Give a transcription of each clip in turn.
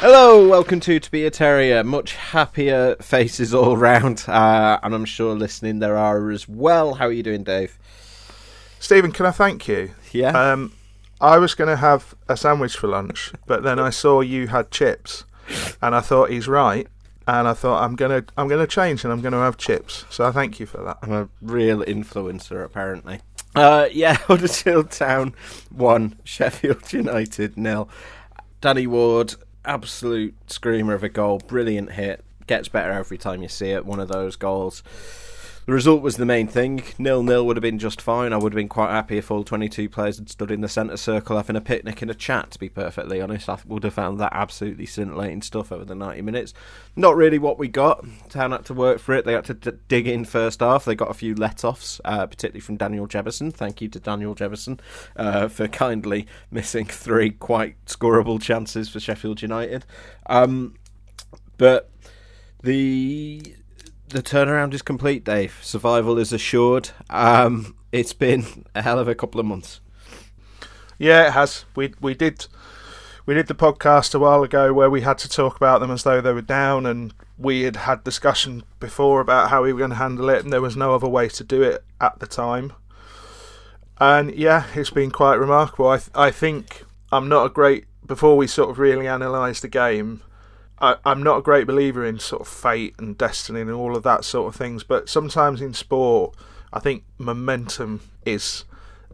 Hello, welcome to To Be a Terrier. Much happier faces all round, uh, and I'm sure listening there are as well. How are you doing, Dave? Steven, can I thank you? Yeah. Um, I was going to have a sandwich for lunch, but then I saw you had chips, and I thought he's right, and I thought I'm gonna I'm gonna change and I'm gonna have chips. So I thank you for that. I'm a real influencer, apparently. Uh, yeah, Huddersfield Town one, Sheffield United nil. Danny Ward, absolute screamer of a goal, brilliant hit. Gets better every time you see it. One of those goals. The result was the main thing. Nil nil would have been just fine. I would have been quite happy if all 22 players had stood in the centre circle having a picnic and a chat, to be perfectly honest. I would have found that absolutely scintillating stuff over the 90 minutes. Not really what we got. Town had to work for it. They had to d- dig in first half. They got a few let offs, uh, particularly from Daniel Jebbison. Thank you to Daniel Jebbison uh, for kindly missing three quite scoreable chances for Sheffield United. Um, but the the turnaround is complete, Dave. Survival is assured. Um, it's been a hell of a couple of months. Yeah, it has. We we did we did the podcast a while ago where we had to talk about them as though they were down, and we had had discussion before about how we were going to handle it, and there was no other way to do it at the time. And yeah, it's been quite remarkable. I th- I think I'm not a great before we sort of really analyse the game. I, I'm not a great believer in sort of fate and destiny and all of that sort of things, but sometimes in sport, I think momentum is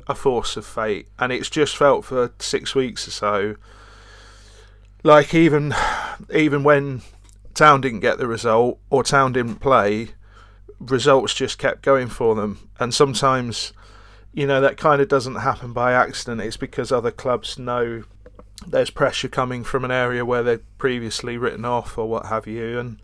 a force of fate, and it's just felt for six weeks or so. Like even even when Town didn't get the result or Town didn't play, results just kept going for them, and sometimes, you know, that kind of doesn't happen by accident. It's because other clubs know there's pressure coming from an area where they've previously written off or what have you, and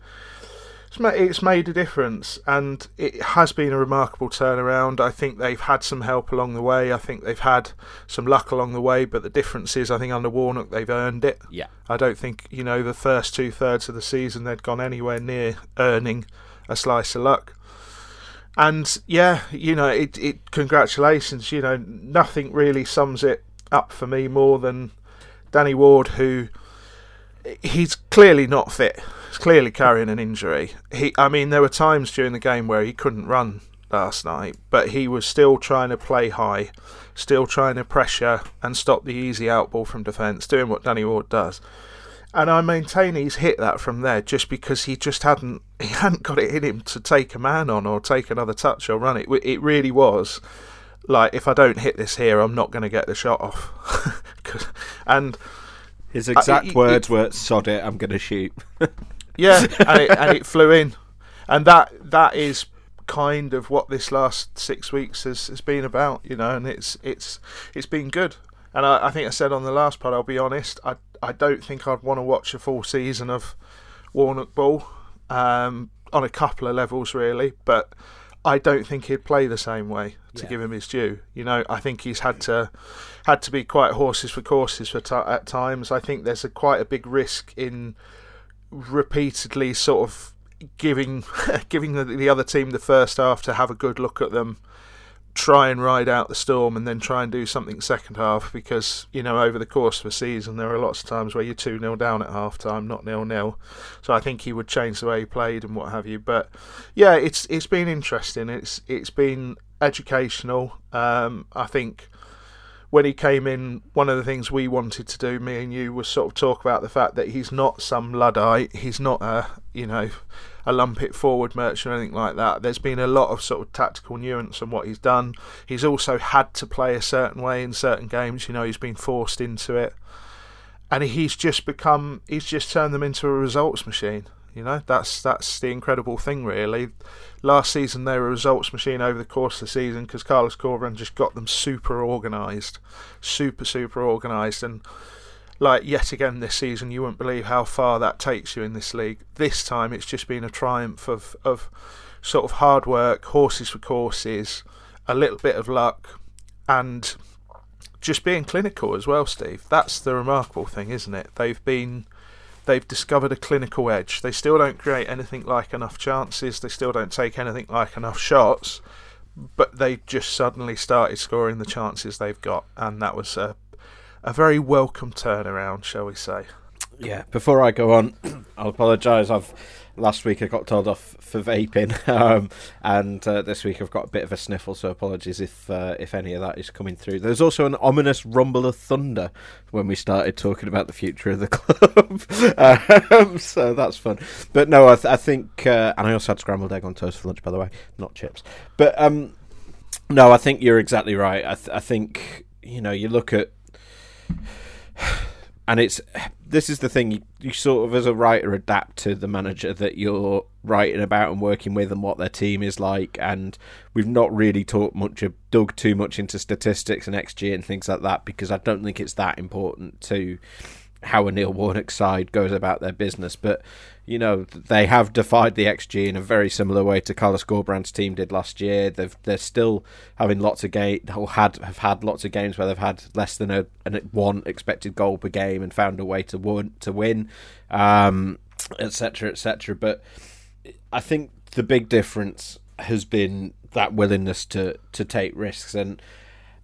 it's made, it's made a difference, and it has been a remarkable turnaround. I think they've had some help along the way. I think they've had some luck along the way, but the difference is, I think under Warnock they've earned it. Yeah. I don't think you know the first two thirds of the season they'd gone anywhere near earning a slice of luck. And yeah, you know, it, it congratulations. You know, nothing really sums it up for me more than Danny Ward, who he's clearly not fit. He's clearly carrying an injury. He, I mean, there were times during the game where he couldn't run last night, but he was still trying to play high, still trying to pressure and stop the easy outball from defence, doing what Danny Ward does. And I maintain he's hit that from there just because he just hadn't he hadn't got it in him to take a man on or take another touch or run it. It really was like if I don't hit this here, I'm not going to get the shot off. and His exact it- words it- were "sod it, I'm going to shoot." yeah, and it, and it flew in, and that that is kind of what this last six weeks has, has been about, you know, and it's it's it's been good. And I, I think I said on the last part, I'll be honest, I I don't think I'd want to watch a full season of Warnock Ball um, on a couple of levels really, but I don't think he'd play the same way to Yeah. give him his due. You know, I think he's had to had to be quite horses for courses for ti at times. I think there's a quite a big risk in repeatedly sort of giving giving the, the other team the first half to have a good look at them try and ride out the storm and then try and do something second half because you know over the course of a season there are lots of times where you're 2 nil down at half time not nil nil. So I think he would change the way he played and what have you. But yeah it's it's been interesting. It's it's been educational. Um, I think when he came in, one of the things we wanted to do, me and you, was sort of talk about the fact that he's not some luddite. He's not a, you know, a lump it forward merchant or anything like that. There's been a lot of sort of tactical nuance on what he's done. He's also had to play a certain way in certain games. You know, he's been forced into it, and he's just become, he's just turned them into a results machine. You know, that's that's the incredible thing, really. Last season they were a results machine over the course of the season because Carlos Corberán just got them super organised, super super organised, and like yet again this season, you wouldn't believe how far that takes you in this league. This time, it's just been a triumph of of sort of hard work, horses for courses, a little bit of luck, and just being clinical as well, Steve. That's the remarkable thing, isn't it? They've been they've discovered a clinical edge. They still don't create anything like enough chances. They still don't take anything like enough shots, but they just suddenly started scoring the chances they've got, and that was a a very welcome turnaround, shall we say? Yeah. Before I go on, I'll apologise. I've last week I got told off for vaping, um, and uh, this week I've got a bit of a sniffle. So apologies if uh, if any of that is coming through. There's also an ominous rumble of thunder when we started talking about the future of the club, um, so that's fun. But no, I, th- I think, uh, and I also had scrambled egg on toast for lunch, by the way, not chips. But um, no, I think you're exactly right. I, th- I think you know you look at and it's this is the thing you, you, sort of as a writer adapt to the manager that you're writing about and working with and what their team is like. And we've not really talked much dug too much into statistics and xg and things like that because i don't think it's that important to how a neil warnock side goes about their business but you know they have defied the xG in a very similar way to Carlos Corberán's team did last year. They've they're still having lots of game or had have had lots of games where they've had less than a, a one expected goal per game and found a way to win to win, um, etc. etc. But I think the big difference has been that willingness to to take risks and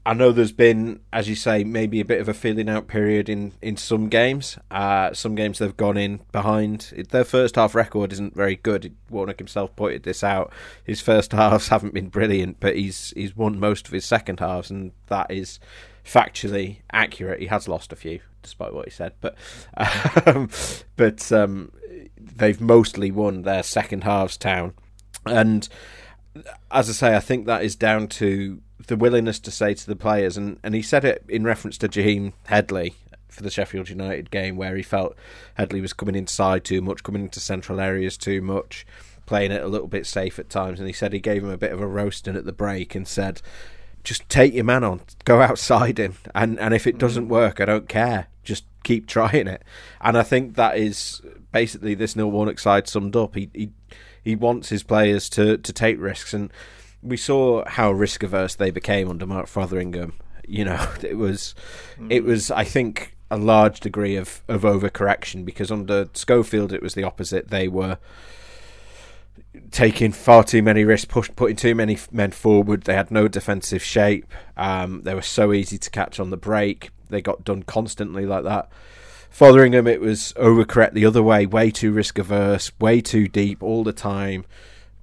I know there's been, as you say, maybe a bit of a feeling out period in, in some games. Uh, some games they've gone in behind. Their first half record isn't very good. Warnock himself pointed this out. His first halves haven't been brilliant, but he's he's won most of his second halves, and that is factually accurate. He has lost a few, despite what he said, but um, but um, they've mostly won their second halves town, and as I say, I think that is down to the willingness to say to the players, and, and he said it in reference to Jaheim Headley for the Sheffield United game, where he felt Headley was coming inside too much, coming into central areas too much, playing it a little bit safe at times. And he said he gave him a bit of a roasting at the break and said, just take your man on, go outside him, and, and if it doesn't mm. work, I don't care. Just keep trying it. And I think that is basically this Neil Warnock side summed up. He, he he wants his players to, to take risks and we saw how risk averse they became under Mark Fotheringham. You know, it was mm. it was I think a large degree of, of overcorrection because under Schofield it was the opposite. They were taking far too many risks, push, putting too many men forward. They had no defensive shape. Um, they were so easy to catch on the break. They got done constantly like that. Fotheringham, it was overcorrect the other way, way too risk averse, way too deep all the time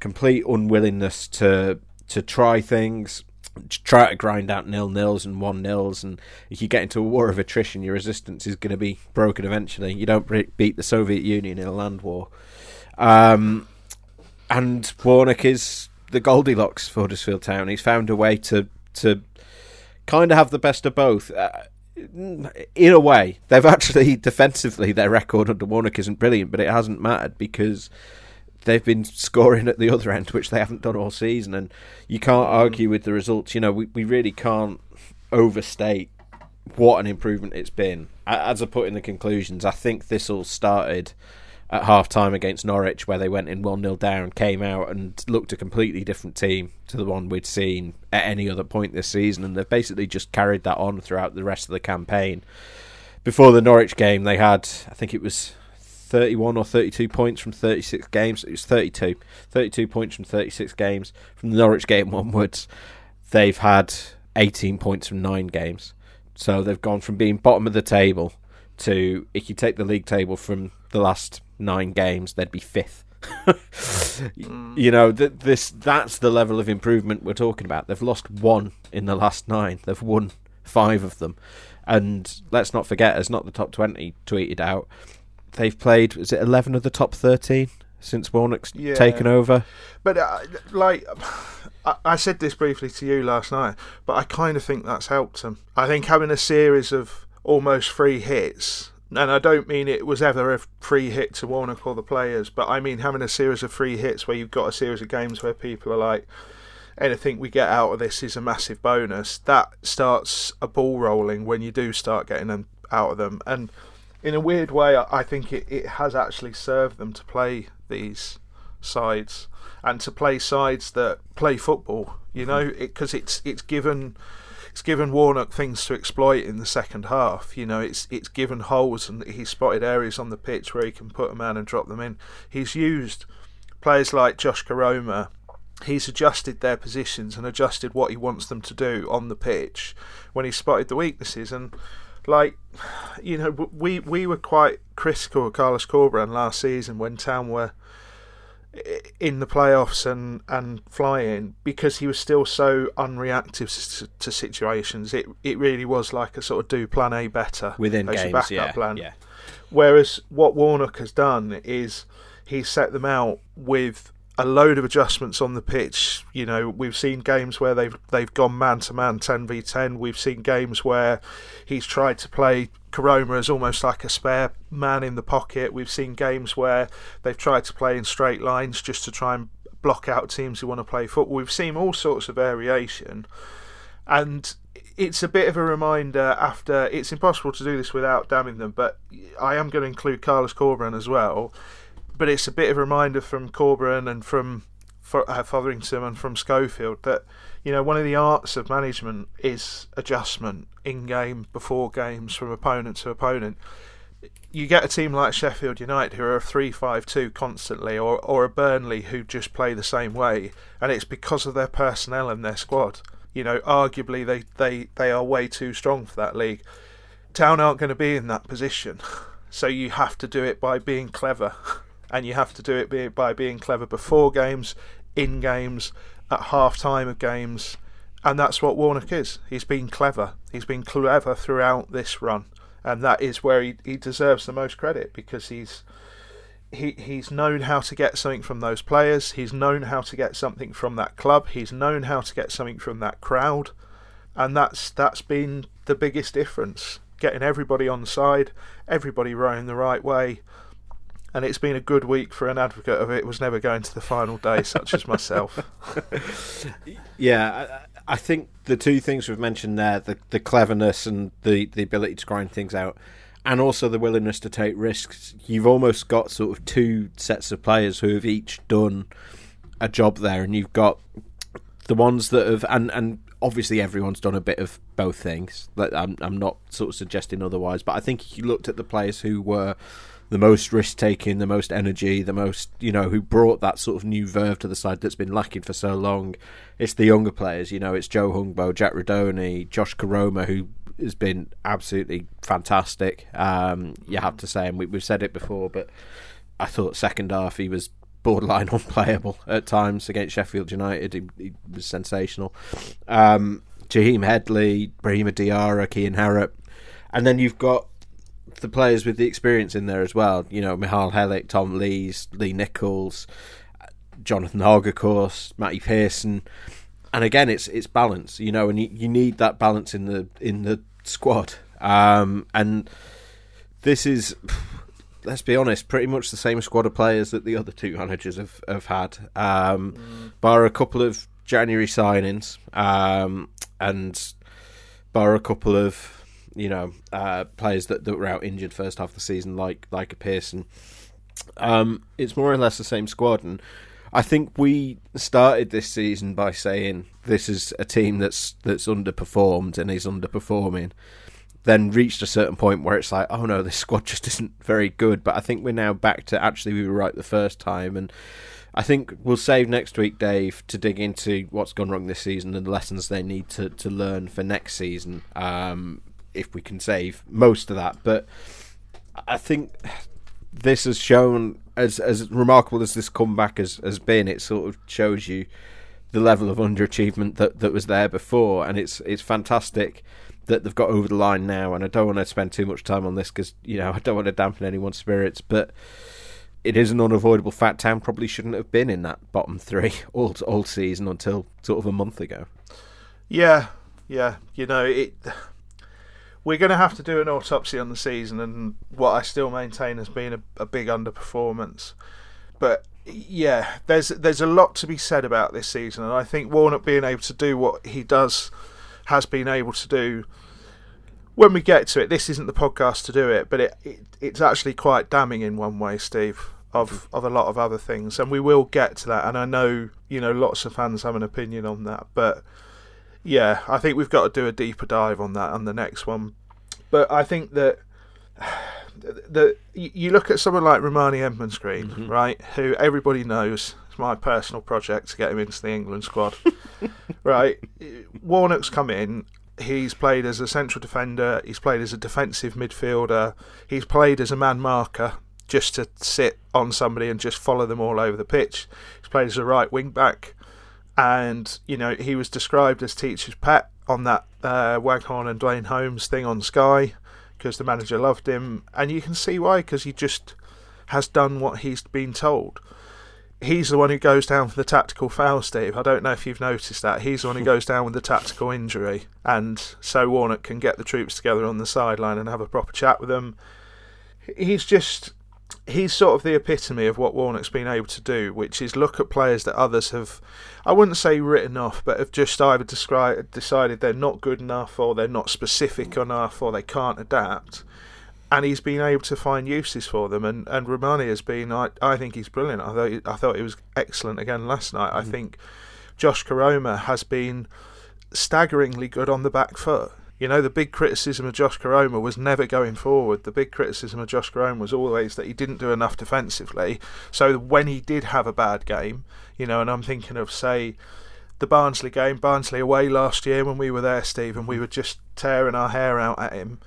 complete unwillingness to to try things, to try to grind out nil nils and one nils, and if you get into a war of attrition, your resistance is going to be broken eventually. You don't beat the Soviet Union in a land war, um, and Warnock is the Goldilocks for Huddersfield Town. He's found a way to to kind of have the best of both. Uh, in a way, they've actually defensively their record under Warnock isn't brilliant, but it hasn't mattered because they've been scoring at the other end, which they haven't done all season, and you can't argue with the results. You know, we, we really can't overstate what an improvement it's been. As I put in the conclusions, I think this all started at half time against Norwich, where they went in 1 0 down, came out and looked a completely different team to the one we'd seen at any other point this season, and they've basically just carried that on throughout the rest of the campaign. Before the Norwich game, they had, I think it was 31 or 32 points from 36 games. It was 32. 32 points from 36 games. From the Norwich game onwards, they've had 18 points from nine games. So they've gone from being bottom of the table to, if you take the league table from the last nine games, they'd be fifth. you know this that's the level of improvement we're talking about. They've lost one in the last nine. They've won five of them, and let's not forget, as not the top twenty tweeted out, they've played. Is it eleven of the top thirteen since Warnock's yeah. taken over? But uh, like. I, said this briefly to you last night, but I kind of think that's helped them. I think having a series of almost free hits and I don't mean it was ever a free hit to Warnock or the players, but I mean having a series of free hits where you've got a series of games where people are like, anything we get out of this is a massive bonus. That starts a ball rolling when you do start getting them out of them, and in a weird way, I think it, it has actually served them to play these sides and to play sides that play football. You mm-hmm. know, because it, it's it's given it's given Warnock things to exploit in the second half. You know, it's it's given holes and he's spotted areas on the pitch where he can put a man and drop them in. He's used players like Josh Koroma. He's adjusted their positions and adjusted what he wants them to do on the pitch when he spotted the weaknesses. And like, you know, we we were quite critical of Carlos Corberán last season when Town were in the playoffs and, and flying because he was still so unreactive to, to, situations. It it really was like a sort of do plan A better within games, yeah, plan. yeah. Whereas what Warnock has done is he set them out with a load of adjustments on the pitch. You know, we've seen games where they've they've gone man to man, ten v ten. We've seen games where he's tried to play Koroma is almost like a spare man in the pocket. We've seen games where they've tried to play in straight lines just to try and block out teams who want to play football. We've seen all sorts of variation, and it's a bit of a reminder. After it's impossible to do this without damning them, but I am going to include Carlos Corberán as well but it's a bit of a reminder from Corberán and from uh, Fotheringham and from Schofield that you know one of the arts of management is adjustment in game before games from opponent to opponent. You get a team like Sheffield United who are a three-five-two constantly, or or a Burnley who just play the same way, and it's because of their personnel and their squad. You know, arguably they, they, they are way too strong for that league. Town aren't going to be in that position, so you have to do it by being clever. and you have to do it by being clever before games, in games, at half time of games, and that's what Warnock is. He's been clever. He's been clever throughout this run, and that is where he, he deserves the most credit because he's he he's known how to get something from those players. He's known how to get something from that club. He's known how to get something from that crowd, and that's that's been the biggest difference. Getting everybody on side, everybody rowing the right way, and it's been a good week for an advocate of it was never going to the final day, such as myself. Yeah, I, I, think the two things we've mentioned there the, the cleverness and the, the ability to grind things out, and also the willingness to take risks. You've almost got sort of two sets of players who have each done a job there, and you've got the ones that have, and, and obviously everyone's done a bit of both things. I'm, I'm not sort of suggesting otherwise, but I think if you looked at the players who were the most risk taking, the most energy, the most you know who brought that sort of new verve to the side that's been lacking for so long. It's the younger players, you know. It's Joe Hungbo, Jack Rudoni, Josh Koroma, who has been absolutely fantastic. Um, you have to say, and we, have said it before, but I thought second half he was borderline unplayable at times against Sheffield United. He, he was sensational. Um, Jaheim Headley, Brahima Diarra, Kian Harratt, and then you've got the players with the experience in there as well. You know, Michal Helik, Tom Lees, Lee Nicholls, Jonathan Hogg, of course, Matty Pearson, and again, it's it's balance. You know, and you, you need that balance in the in the squad. Um, and this is, let's be honest, pretty much the same squad of players that the other two managers have have had, um, mm. bar a couple of January signings, um, and bar a couple of you know, uh, players that, that were out injured first half of the season, like like a Pearson. Um, it's more or less the same squad, and I think we started this season by saying this is a team that's that's underperformed and is underperforming. Then reached a certain point where it's like, oh no, this squad just isn't very good. But I think we're now back to actually we were right the first time, and I think we'll save next week, Dave, to dig into what's gone wrong this season and the lessons they need to, to learn for next season. Um, if we can save most of that. But I think this has shown, as as remarkable as this comeback has, has been, it sort of shows you the level of underachievement that, that was there before, and it's it's fantastic that they've got over the line now. And I don't want to spend too much time on this because you know I don't want to dampen anyone's spirits, but it is an unavoidable fact. Town probably shouldn't have been in that bottom three all all season until sort of a month ago. Yeah, yeah. You know it we're going to have to do an autopsy on the season and what I still maintain has been a, a big underperformance. But yeah, there's there's a lot to be said about this season, and I think Warnock being able to do what he does has been able to do. When we get to it, this isn't the podcast to do it, but it, it it's actually quite damning in one way, Steve, of of a lot of other things, and we will get to that. And I know you know lots of fans have an opinion on that, but yeah, I think we've got to do a deeper dive on that on the next one. But I think that that you look at someone like Rarmani Edmonds-Green, mm-hmm. right? Who everybody knows it's my personal project to get him into the England squad, right? Warnock's come in. He's played as a central defender. He's played as a defensive midfielder. He's played as a man marker, just to sit on somebody and just follow them all over the pitch. He's played as a right wing back and you know he was described as teacher's pet on that uh, Waghorn and Duane Holmes thing on Sky because the manager loved him, and you can see why because he just has done what he's been told. He's the one who goes down for the tactical foul, Steve. I don't know if you've noticed that. He's the one who goes down with the tactical injury, and so Warnock can get the troops together on the sideline and have a proper chat with them. He's just he's sort of the epitome of what Warnock's been able to do, which is look at players that others have, I wouldn't say written off, but have just either described, decided they're not good enough, or they're not specific enough, or they can't adapt. And he's been able to find uses for them, and and Rarmani has been. I, I think he's brilliant. I thought he, I thought he was excellent again last night. Mm. I think Josh Koroma has been staggeringly good on the back foot. You know, the big criticism of Josh Koroma was never going forward. The big criticism of Josh Koroma was always that he didn't do enough defensively. So when he did have a bad game, you know, and I'm thinking of, say, the Barnsley game, Barnsley away last year when we were there, Steve, and we were just tearing our hair out at him.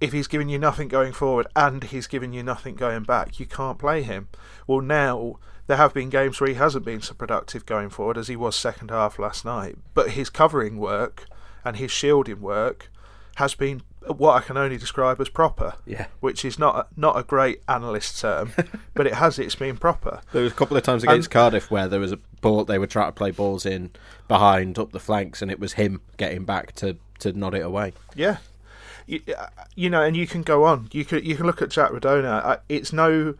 If he's giving you nothing going forward and he's giving you nothing going back, you can't play him. Well, now there have been games where he hasn't been so productive going forward as he was second half last night, but his covering work and his shielding work has been what I can only describe as proper. Yeah. Which is not a, not a great analyst term, but it has it's been proper. There was a couple of times against and, Cardiff where there was a ball they were trying to play balls in behind up the flanks, and it was him getting back to to nod it away. Yeah. You, uh, you know, and you can go on. You can you can look at Jack Rudoni. It's no.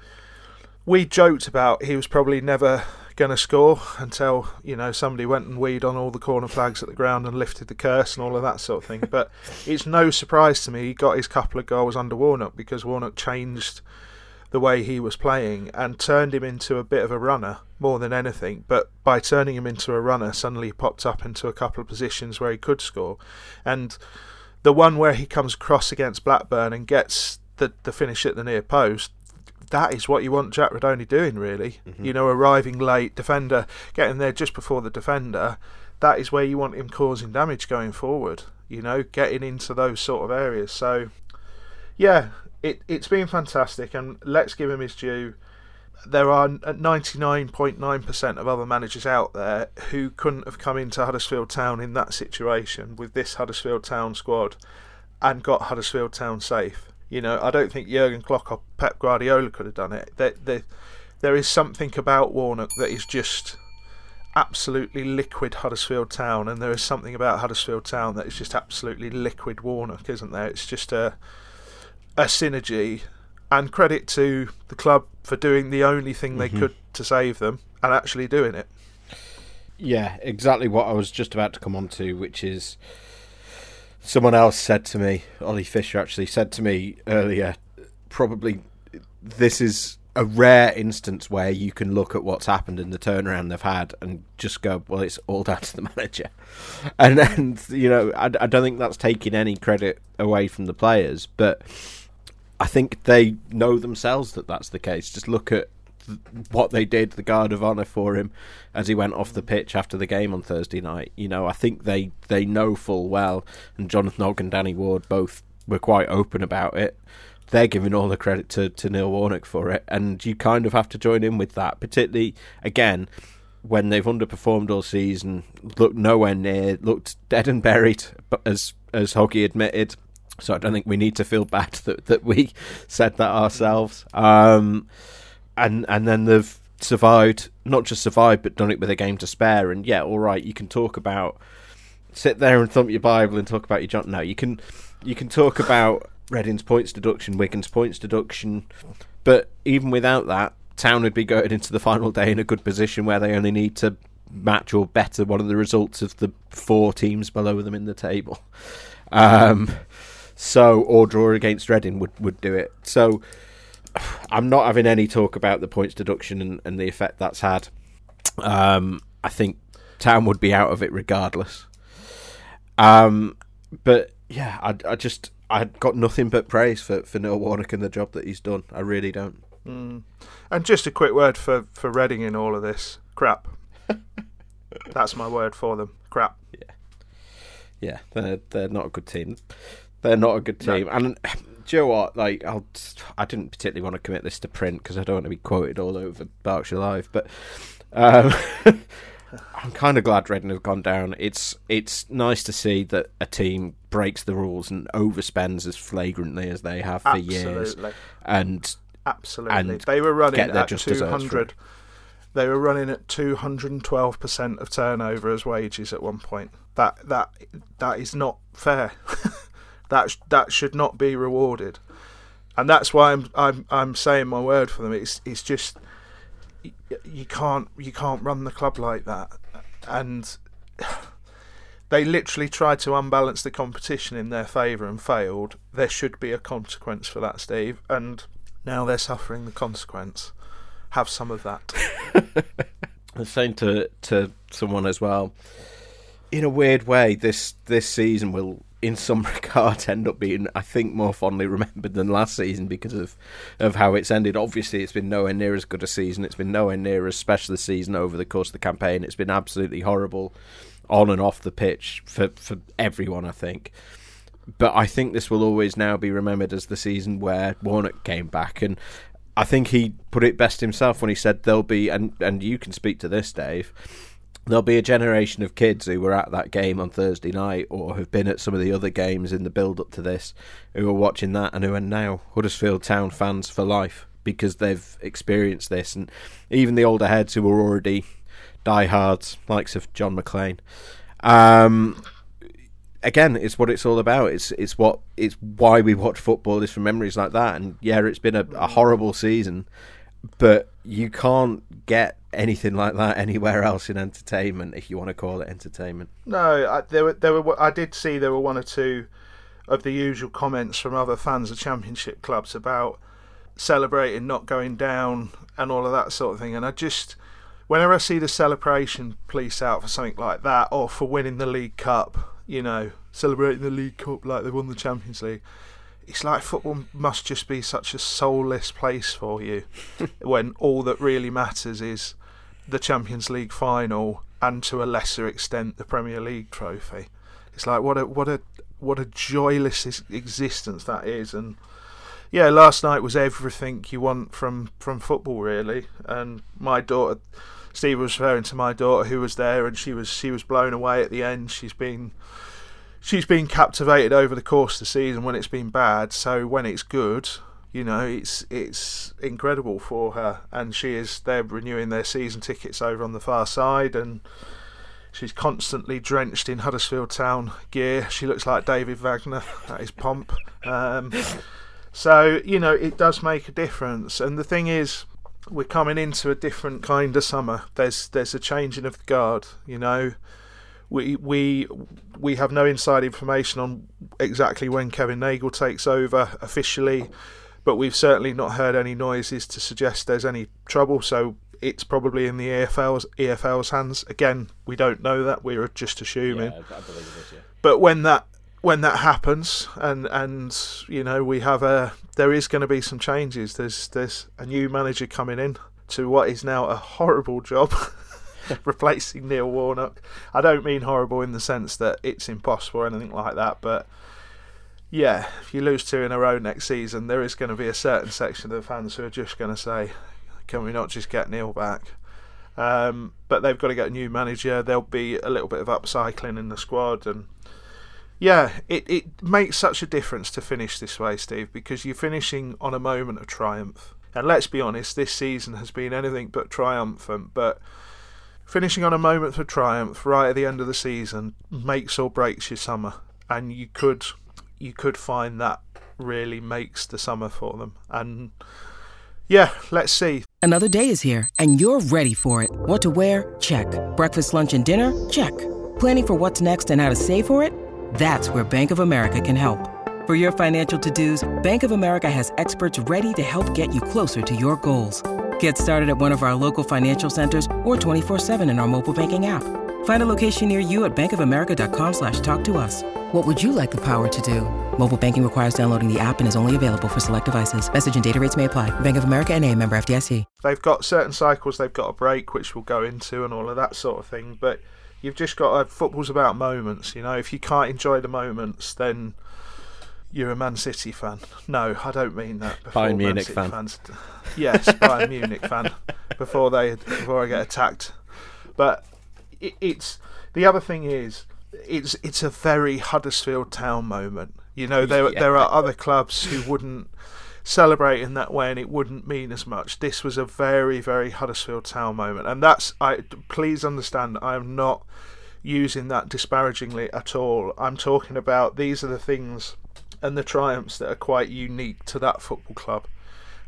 We joked about he was probably never going to score until you know somebody went and weed on all the corner flags at the ground and lifted the curse and all of that sort of thing. But it's no surprise to me he got his couple of goals under Warnock because Warnock changed the way he was playing and turned him into a bit of a runner more than anything. But by turning him into a runner, suddenly he popped up into a couple of positions where he could score, and the one where he comes across against Blackburn and gets the the finish at the near post that is what you want Jack Rudoni doing, really. Mm-hmm. You know, arriving late, defender getting there just before the defender. That is where you want him causing damage going forward. You know, getting into those sort of areas. So, yeah, it it's been fantastic, and let's give him his due. There are 99.9% of other managers out there who couldn't have come into Huddersfield Town in that situation with this Huddersfield Town squad and got Huddersfield Town safe. You know, I don't think Jurgen Klopp or Pep Guardiola could have done it. There, there, there is something about Warnock that is just absolutely liquid Huddersfield Town, and there is something about Huddersfield Town that is just absolutely liquid Warnock, isn't there? It's just a a synergy, and credit to the club for doing the only thing they mm-hmm. could to save them and actually doing it. Yeah, exactly what I was just about to come on to, which is Someone else said to me, Ollie Fisher actually said to me earlier, probably this is a rare instance where you can look at what's happened in the turnaround they've had and just go, well, it's all down to the manager. And you know, I, I don't think that's taking any credit away from the players, but I think they know themselves that that's the case. Just look at what they did, the guard of honour for him as he went off the pitch after the game on Thursday night. You know, I think they, they know full well, and Jonathan Hogg and Danny Ward both were quite open about it. They're giving all the credit to, to Neil Warnock for it, and you kind of have to join in with that, particularly, again, when they've underperformed all season, looked nowhere near, looked dead and buried, as as Hoggy admitted. So I don't think we need to feel bad that, that we said that ourselves. Um, and and then they've survived, not just survived, but done it with a game to spare. And yeah, all right, you can talk about sit there and thump your Bible and talk about your John. No, you can you can talk about Reading's points deduction, Wigan's points deduction, but even without that, Town would be going into the final day in a good position where they only need to match or better one of the results of the four teams below them in the table. Um, so, or draw against Reading would, would do it. So, I'm not having any talk about the points deduction and, and the effect that's had. Um, I think Town would be out of it regardless. Um, but yeah, I, I just I got nothing but praise for, for Neil Warnock and the job that he's done. I really don't. Mm. And just a quick word for, for Reading in all of this crap. That's my word for them. Crap. Yeah. Yeah, they're they're not a good team. They're not a good team. No. And do you know what? Like, I'll I didn't particularly want to commit this to print because I don't want to be quoted all over Berkshire Live, but um, I'm kind of glad Reading have gone down. It's it's nice to see that a team breaks the rules and overspends as flagrantly as they have for Absolutely. years, and Absolutely, and they were running at 200. They were running at 212 percent of turnover as wages at one point. That that that is not fair. that that should not be rewarded, and that's why I'm I'm I'm saying my word for them. It's it's just you can't you can't run the club like that, and they literally tried to unbalance the competition in their favour and failed. There should be a consequence for that, Steve, and now they're suffering the consequence. Have some of that. I was saying to to someone as well. In a weird way, this this season will in some regard end up being, I think, more fondly remembered than last season because of of how it's ended. Obviously, it's been nowhere near as good a season. It's been nowhere near as special a season over the course of the campaign. It's been absolutely horrible on and off the pitch for for everyone. I think. But I think this will always now be remembered as the season where Warnock came back, and I think he put it best himself when he said there'll be, and and you can speak to this, Dave there'll be a generation of kids who were at that game on Thursday night or have been at some of the other games in the build up to this who are watching that and who are now Huddersfield Town fans for life because they've experienced this. And even the older heads who are already diehards likes of John McLean um, again it's what it's all about. It's it's what it's why we watch football is from memories like that. And yeah it's been a, a horrible season but you can't get anything like that anywhere else in entertainment, if you want to call it entertainment. No, I, there were there were I did see there were one or two of the usual comments from other fans of championship clubs about celebrating not going down and all of that sort of thing, and I just whenever I see the celebration police out for something like that or for winning the League Cup, you know, celebrating the League Cup like they won the Champions League it's like football must just be such a soulless place for you when all that really matters is the Champions League final and to a lesser extent the Premier League trophy. It's like what a what a what a joyless existence that is and yeah, last night was everything you want from from football really and my daughter Steve was referring to my daughter who was there and she was she was blown away at the end. She's been she's been captivated over the course of the season when it's been bad. So when it's good, you know, it's it's incredible for her. And she is they're renewing their season tickets over on the far side, and she's constantly drenched in Huddersfield Town gear. She looks like David Wagner at his pomp. Um, so you know, it does make a difference. And the thing is. We're coming into a different kind of summer. There's there's a changing of the guard, you know we we we have no inside information on exactly when Kevin Nagle takes over officially, but we've certainly not heard any noises to suggest there's any trouble. So it's probably in the EFL's EFL's hands. Again, we don't know that. We're just assuming. Yeah, I believe it is, yeah. But when that when that happens, and and you know we have a there is going to be some changes. There's there's a new manager coming in to what is now a horrible job. replacing Neil Warnock. I don't mean horrible in the sense that it's impossible or anything like that, but yeah, if you lose two in a row next season, there is going to be a certain section of the fans who are just going to say, "Can we not just get Neil back?" Um, but they've got to get a new manager. There'll be a little bit of upcycling in the squad, and yeah, it, it makes such a difference to finish this way, Steve, because you're finishing on a moment of triumph. And let's be honest, this season has been anything but triumphant. But Finishing on a moment of triumph right at the end of the season makes or breaks your summer, and you could you could find that really makes the summer for them. And yeah, let's see. Another day is here, and you're ready for it. What to wear? Check. Breakfast, lunch, and dinner? Check. Planning for what's next and how to save for it? That's where Bank of America can help. For your financial to-dos, Bank of America has experts ready to help get you closer to your goals. Get started at one of our local financial centers or 24-7 in our mobile banking app. Find a location near you at bankofamerica.com slash talk to us. What would you like the power to do? Mobile banking requires downloading the app and is only available for select devices. Message and data rates may apply. Bank of America and a member FDIC. They've got certain cycles they've got to break, which we'll go into and all of that sort of thing. But you've just got to, football's about moments. You know, if you can't enjoy the moments, then you're a Man City fan. No, I don't mean that. Bayern Man Munich City fan. Fans, yes, Bayern Munich fan. Before they before I get attacked, but it, it's the other thing is it's it's a very Huddersfield Town moment. You know, there yeah. there are other clubs who wouldn't celebrate in that way, and it wouldn't mean as much. This was a very very Huddersfield Town moment, and that's I. Please understand, I am not using that disparagingly at all. I'm talking about these are the things and the triumphs that are quite unique to that football club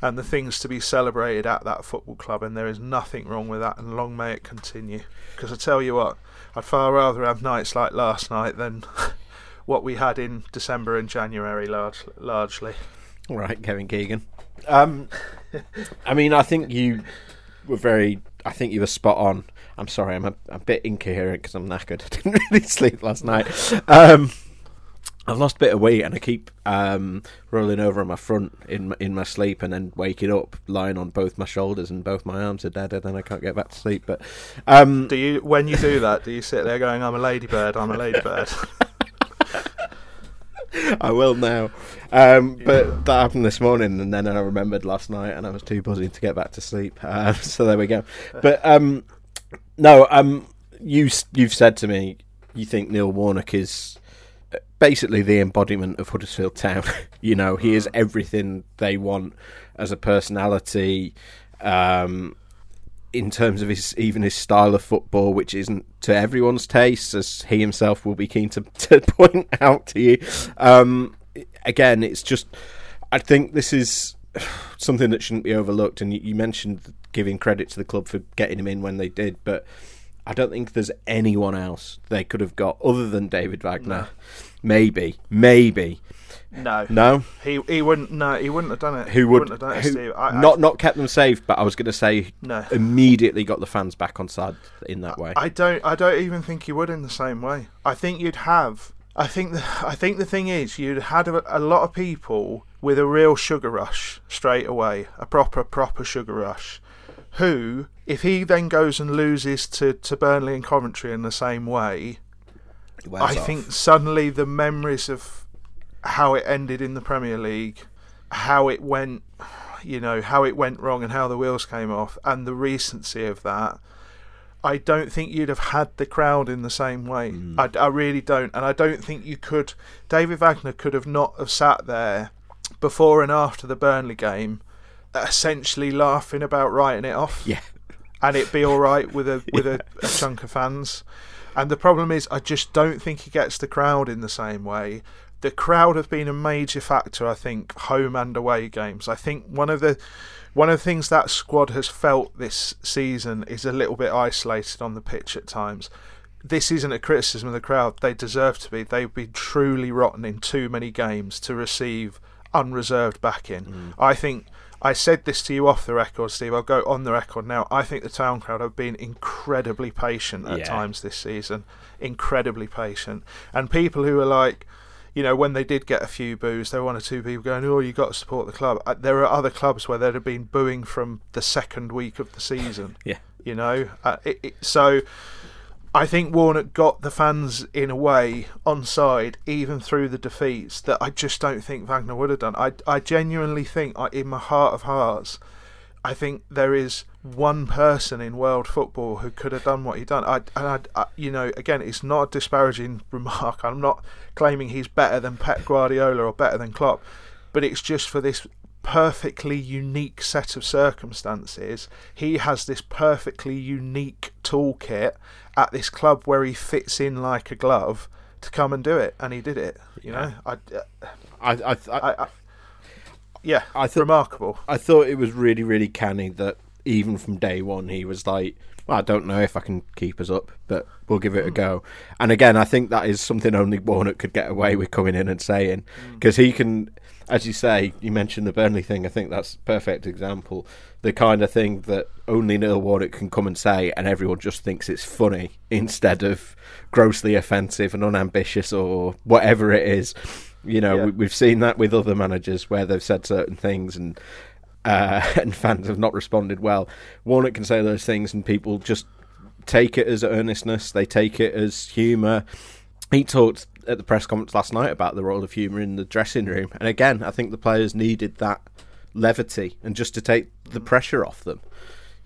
and the things to be celebrated at that football club, and there is nothing wrong with that, and long may it continue. Because I tell you what, I'd far rather have nights like last night than what we had in December and January, large, largely. All right, Kevin Keegan. Um, I mean, I think you were very. I think you were spot on. I'm sorry, I'm a, a bit incoherent because I'm knackered. I didn't really sleep last night. Um, I've lost a bit of weight and I keep um, rolling over on my front in my, in my sleep and then waking up lying on both my shoulders and both my arms are dead and then I can't get back to sleep. But um, do you when you do that? Do you sit there going, "I'm a ladybird, I'm a ladybird"? I will now. Um, but that happened this morning, and then I remembered last night, and I was too buzzing to get back to sleep. Uh, so there we go. But um, no, um, you you've said to me you think Neil Warnock is basically the embodiment of Huddersfield Town. you know, he is everything they want as a personality. Um, in terms of his even his style of football, which isn't to everyone's taste, as he himself will be keen to, to point out to you. Um, again, it's just I think this is something that shouldn't be overlooked. And you, you mentioned giving credit to the club for getting him in when they did, but I don't think there's anyone else they could have got other than David Wagner. No. Maybe, maybe. No, no, he he wouldn't. No, he wouldn't have done it. Who would? Have done it, who, I, not I, not kept them safe, but I was going to say no. Immediately got the fans back on side in that way. I don't. I don't even think he would in the same way. I think you'd have. I think the I think the thing is you'd had a, a lot of people with a real sugar rush straight away, a proper proper sugar rush, who if he then goes and loses to, to Burnley and Coventry in the same way, I off. think suddenly the memories of how it ended in the Premier League, how it went, you know, how it went wrong and how the wheels came off, and the recency of that. I don't think you'd have had the crowd in the same way. Mm. I, I really don't, and I don't think you could. David Wagner could have not have sat there before and after the Burnley game, essentially laughing about writing it off. Yeah, and it be all right with a with yeah. a, a chunk of fans. And the problem is, I just don't think he gets the crowd in the same way. The crowd have been a major factor, I think, home and away games. I think one of the one of the things that squad has felt this season is a little bit isolated on the pitch at times. This isn't a criticism of the crowd; they deserve to be. They've been truly rotten in too many games to receive unreserved backing. Mm. I think I said this to you off the record, Steve. I'll go on the record now. I think the town crowd have been incredibly patient at yeah. times this season. Incredibly patient. And people who are like, you know, when they did get a few boos, there were one or two people going, "Oh, you got to support the club." Uh, there are other clubs where there'd have been booing from the second week of the season. yeah, you know, uh, it, it, so I think Warnock got the fans in a way on side, even through the defeats, that I just don't think Wagner would have done. I, I genuinely think, in my heart of hearts, I think there is one person in world football who could have done what he done. I, and I, I, you know, again, it's not a disparaging remark. I'm not claiming he's better than Pep Guardiola or better than Klopp, but it's just for this perfectly unique set of circumstances. He has this perfectly unique toolkit at this club where he fits in like a glove to come and do it, and he did it. You know, I, uh, I, I, I, I, I yeah, I thought- remarkable. I thought it was really, really canny that even from day one he was like, well, I don't know if I can keep us up, but we'll give it a go. And again, I think that is something only Warnock could get away with coming in and saying, because he can, as you say, you mentioned the Burnley thing. I think that's a perfect example. The kind of thing that only Neil Warnock can come and say, and everyone just thinks it's funny instead of grossly offensive and unambitious or whatever it is. You know, Yeah. we, we've seen that with other managers where they've said certain things and uh, and fans have not responded well. Warnock can say those things, and people just take it as earnestness. They take it as humour. He talked at the press conference last night about the role of humour in the dressing room, and again, I think the players needed that levity and just to take the pressure off them.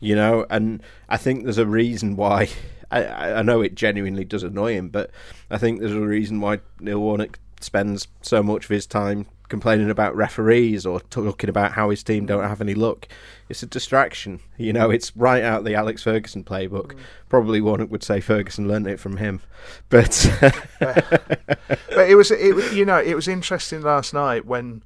You know, and I think there's a reason why. I, I know it genuinely does annoy him, but I think there's a reason why Neil Warnock spends so much of his time complaining about referees or talking about how his team don't have any luck. It's a distraction. You know, it's right out the Alex Ferguson playbook. Mm. Probably one would say Ferguson learnt it from him, but but it was it you know it was interesting last night when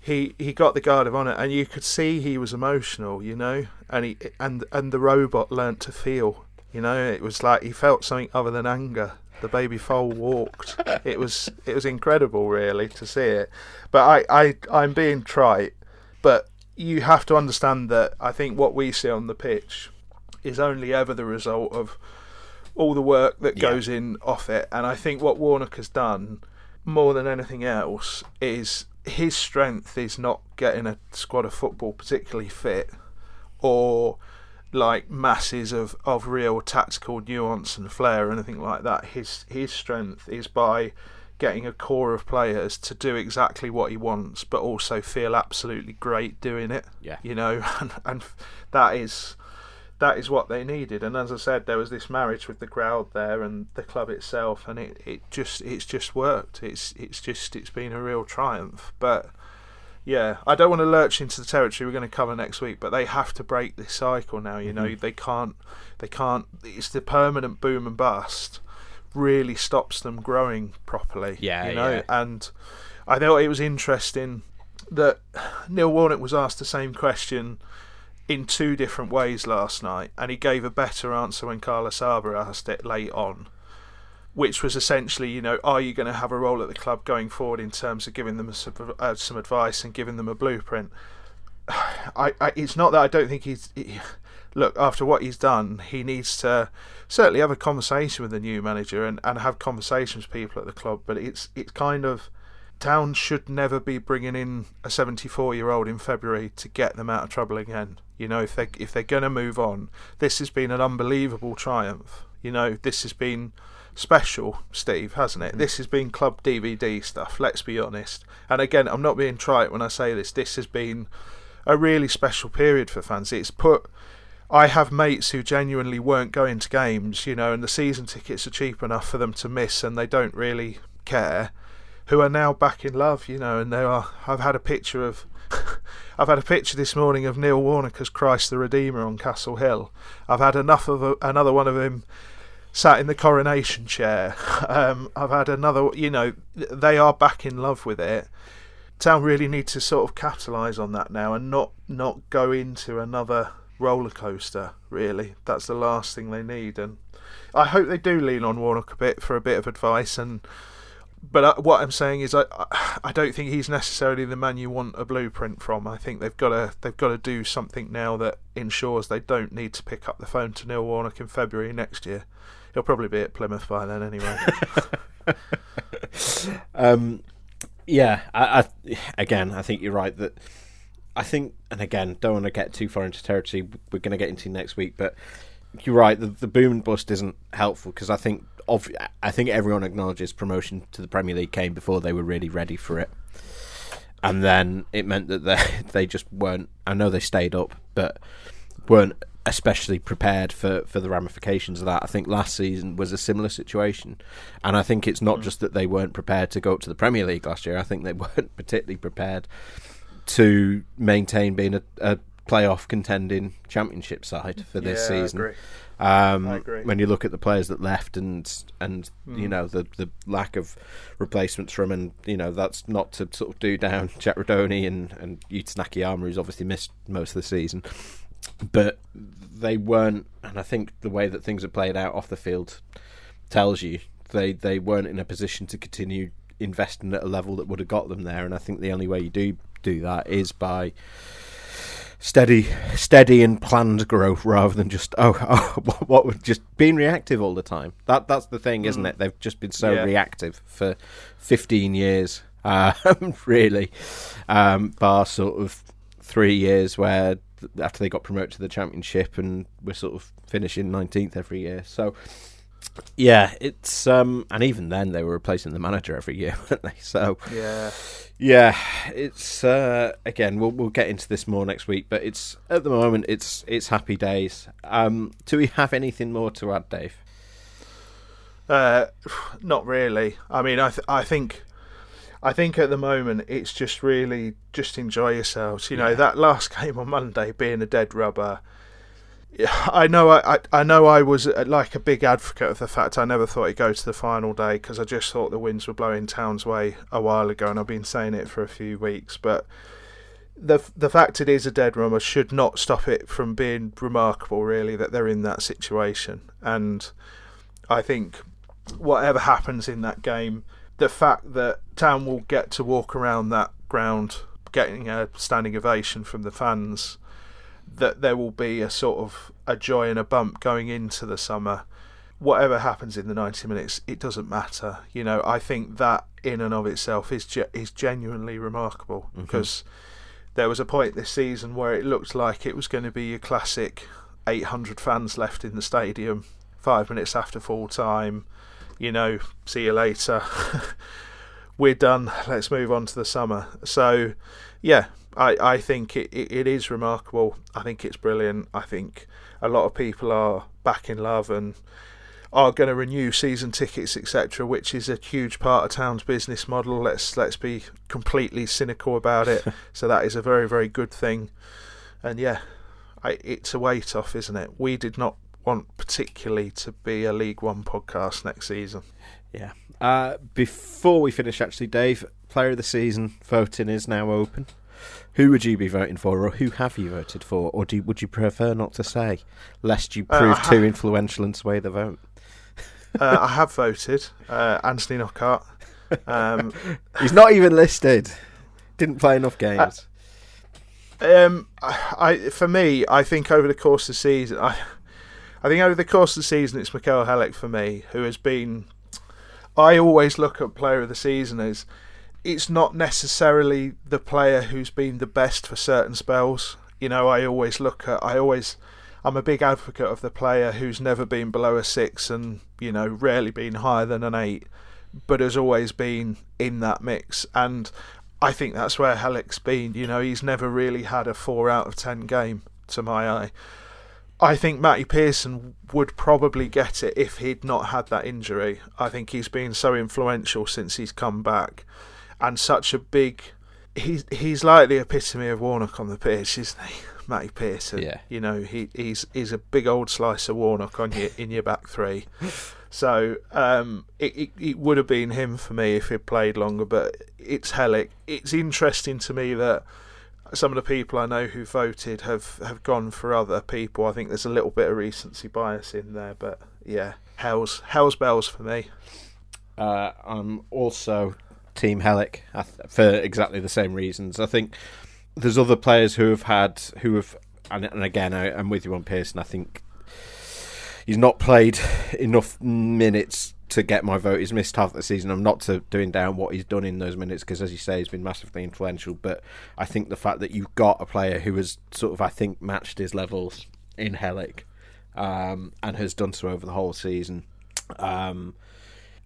he he got the guard of honor and you could see he was emotional you know and he and and the robot learnt to feel you know it was like he felt something other than anger the baby foal walked it was it was incredible really to see it but i i i'm being trite but you have to understand that i think what we see on the pitch is only ever the result of all the work that Yeah. goes in off it. And I think what Warnock has done more than anything else is his strength is not getting a squad of football particularly fit or like masses of, of real tactical nuance and flair or anything like that. His his strength is by getting a core of players to do exactly what he wants, but also feel absolutely great doing it. Yeah. You know, and, and that is that is what they needed. And as I said, there was this marriage with the crowd there and the club itself, and it, it just it's just worked. It's it's just it's been a real triumph. But yeah, I don't want to lurch into the territory we're going to cover next week, but they have to break this cycle now. You know, mm-hmm. they can't they can't. It's the permanent boom and bust really stops them growing properly. Yeah, you know, yeah. and I thought it was interesting that Neil Warnock was asked the same question in two different ways last night, and he gave a better answer when Carlos Saba asked it late on, which was essentially, you know, are you going to have a role at the club going forward in terms of giving them some, uh, some advice and giving them a blueprint? I, I, it's not that I don't think he's. He, look, after what he's done, he needs to certainly have a conversation with the new manager and, and have conversations with people at the club. But it's it's kind of Town should never be bringing in a 74 year old in February to get them out of trouble again. You know, if they if they're going to move on, this has been an unbelievable triumph. You know, this has been special, Steve, hasn't it? Mm. This has been club DVD stuff. Let's be honest. And again, I'm not being trite when I say this. This has been a really special period for fans. It's put. I have mates who genuinely weren't going to games, you know, and the season tickets are cheap enough for them to miss, and they don't really care who are now back in love, you know, and there are. I've had a picture of, I've had a picture this morning of Neil Warnock as Christ the Redeemer on Castle Hill. I've had enough of a, another one of him sat in the coronation chair. Um, I've had another, you know, they are back in love with it. Town really need to sort of capitalise on that now and not not go into another roller coaster. Really, that's the last thing they need, and I hope they do lean on Warnock a bit for a bit of advice and but uh, what I'm saying is, I I don't think he's necessarily the man you want a blueprint from. I think they've got to they've got to do something now that ensures they don't need to pick up the phone to Neil Warnock in February next year. He'll probably be at Plymouth by then anyway. Um, yeah, I, I, again, I think you're right that I think, and again, don't want to get too far into territory. We're going to get into next week, but you're right. The, the boom and bust isn't helpful because I think of I think everyone acknowledges promotion to the Premier League came before they were really ready for it, and then it meant that they they just weren't. I know they stayed up, but weren't especially prepared for, for the ramifications of that. I think last season was a similar situation, and I think it's not just that they weren't prepared to go up to the Premier League last year. I think they weren't particularly prepared to maintain being a, a playoff contending championship side for this Yeah, season. Um, I agree. When you look at the players that left and and Hmm. you know the the lack of replacements from and you know that's not to sort of do down Jack Rudoni and and Yuta Nakayama who's obviously missed most of the season, but they weren't. And I think the way that things have played out off the field tells you they they weren't in a position to continue investing at a level that would have got them there. And I think the only way you do do that is by steady, steady and planned growth rather than just oh, oh what, what would just being reactive all the time. That that's the thing, isn't it? They've just been so Yeah. reactive for fifteen years, um, really, um, bar sort of three years where after they got promoted to the championship and we're sort of finishing nineteenth every year. So. Yeah, it's um, and even then they were replacing the manager every year, weren't they? So Yeah. yeah, it's uh, again we'll we'll get into this more next week, but it's at the moment it's it's happy days. Um, do we have anything more to add, Dave? Uh, not really. I mean, I th- I think, I think at the moment it's just really just enjoy yourselves. You know, that last game on Monday being a dead rubber. Yeah, I know. I, I I know. I was uh, like a big advocate of the fact I never thought it'd go to the final day because I just thought the winds were blowing Town's way a while ago, and I've been saying it for a few weeks. But the the fact it is a dead rubber should not stop it from being remarkable. Really, that they're in that situation, and I think whatever happens in that game, the fact that Town will get to walk around that ground getting a standing ovation from the fans, that there will be a sort of a joy and a bump going into the summer. Whatever happens in the 90 minutes, it doesn't matter. You know, I think that in and of itself is ge- is genuinely remarkable mm-hmm. because there was a point this season where it looked like it was going to be a classic 800 fans left in the stadium, five minutes after full time. You know, see you later. We're done. Let's move on to the summer. So, yeah, I, I think it, it, it is remarkable. I think it's brilliant. I think a lot of people are back in love and are going to renew season tickets, etc., which is a huge part of Town's business model. Let's let's be completely cynical about it. so that is a very very good thing. And yeah, I, it's a weight off, isn't it? We did not want particularly to be a League One podcast next season. Yeah. Uh, before we finish, actually, Dave, player of the season voting is now open. Who would you be voting for, or who have you voted for, or do would you prefer not to say, lest you Uh, prove ha- too influential and sway the vote? Uh, I have voted uh, Anthony Knockaert. Um, He's not even listed. Didn't play enough games. Um, I, I for me, I think over the course of the season, I, I think over the course of the season, it's Michal Helik for me, who has been. I always look at player of the season as it's not necessarily the player who's been the best for certain spells. You know, I always look at. I always. I'm a big advocate of the player who's never been below a six and you know rarely been higher than an eight, but has always been in that mix. And I think that's where Helik's been. You know, he's never really had a four out of ten game to my eye. I think Matty Pearson would probably get it if he'd not had that injury. I think he's been so influential since he's come back, and such a big. He's he's like the epitome of Warnock on the pitch, isn't he? Matty Pearson. Yeah. You know, he he's he's a big old slice of Warnock on your in your back three. So um, it, it it would have been him for me if he'd played longer, but it's Helik. It's interesting to me that some of the people I know who voted have, have gone for other people. I think there's a little bit of recency bias in there, but yeah, hell's hell's bells for me. Uh, I'm also Team th- for exactly the same reasons. I think there's other players who have had who have, and, and again, I, I'm with you on Pearson. I think he's not played enough minutes to get my vote. He's missed half the season. I'm not to doing down what he's done in those minutes because, as you say, he's been massively influential. But I think the fact that you've got a player who has sort of, I think, matched his levels in Helik um, and has done so over the whole season. Um,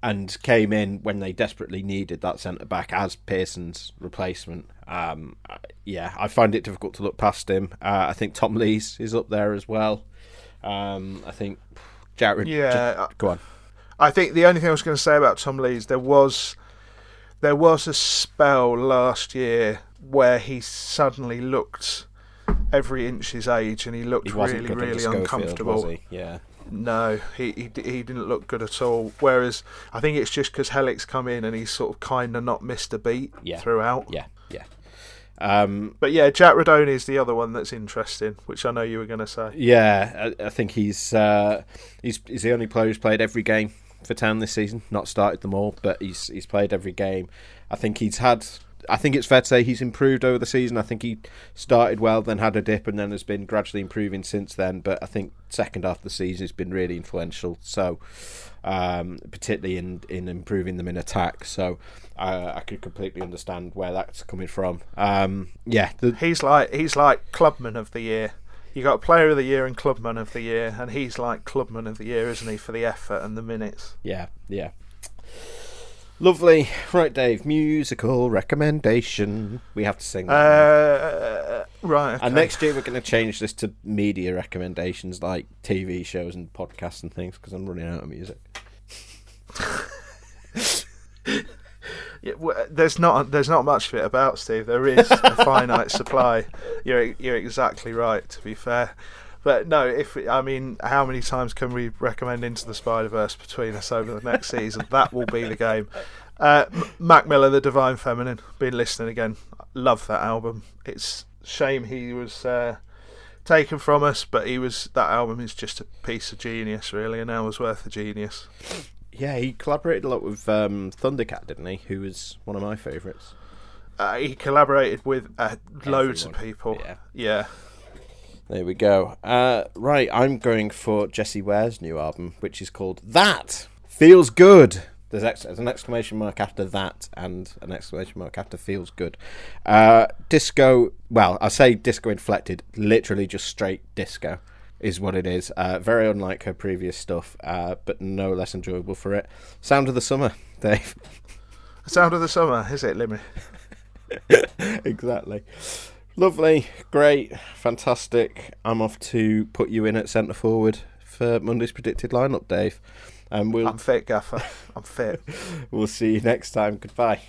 and came in when they desperately needed that centre back as Pearson's replacement. Um, yeah, I find it difficult to look past him. Uh, I think Tom Lees is up there as well. Um, I think Jared. Yeah, go on. I think the only thing I was going to say about Tom Lee is there was there was a spell last year where he suddenly looked every inch his age, and he looked He really, really uncomfortable. Yeah. No, he, he he didn't look good at all. Whereas I think it's just because Helik's come in and he's sort of kind of not missed a beat Yeah. throughout. Yeah. Yeah. Um, But yeah, Jack Rudoni is the other one that's interesting, which I know you were going to say. Yeah, I, I think he's uh, he's he's the only player who's played every game for Town this season. Not started them all, but he's he's played every game. I think he's had. I think it's fair to say he's improved over the season. I think he started well, then had a dip, and then has been gradually improving since then. But I think second half of the season has been really influential. So, um, particularly in in improving them in attack. So, I could completely understand where that's coming from. Um, yeah, the, He's like he's like clubman of the year. You got player of the year and clubman of the year, and he's like clubman of the year, isn't he, for the effort and the minutes? Yeah, yeah. Lovely. Right, Dave, musical recommendation. We have to sing that. Uh, right. Okay. And next year we're going to change this to media recommendations like TV shows and podcasts and things because I'm running out of music. Yeah, w- there's not there's not much of it about Steve. There is a finite supply. You're you're exactly right. To be fair, but no. If I mean, how many times can we recommend Into the Spider Verse between us over the next season? That will be the game. Uh, Mac Miller, The Divine Feminine. Been listening again. Love that album. It's shame he was uh, taken from us, but he was that album is just a piece of genius, really, an hour's worth of genius. Yeah, he collaborated a lot with um, Thundercat, didn't he? Who was one of my favourites. Uh, he collaborated with uh, loads of people. Yeah. yeah. There we go. Uh, right, I'm going for Jessie Ware's new album, which is called That Feels Good. There's, ex- there's an exclamation mark after that and an exclamation mark after feels good. Uh, disco, well, I say disco inflected, literally just straight disco is what it is. Uh, very unlike her previous stuff, uh, but no less enjoyable for it. Sound of the summer, Dave. Sound of the summer, is it, Limmy? exactly. Lovely, great, fantastic. I'm off to put you in at centre forward for Monday's predicted lineup, Dave. And we'll I'm fit, Gaffer. I'm fit. we'll see you next time. Goodbye.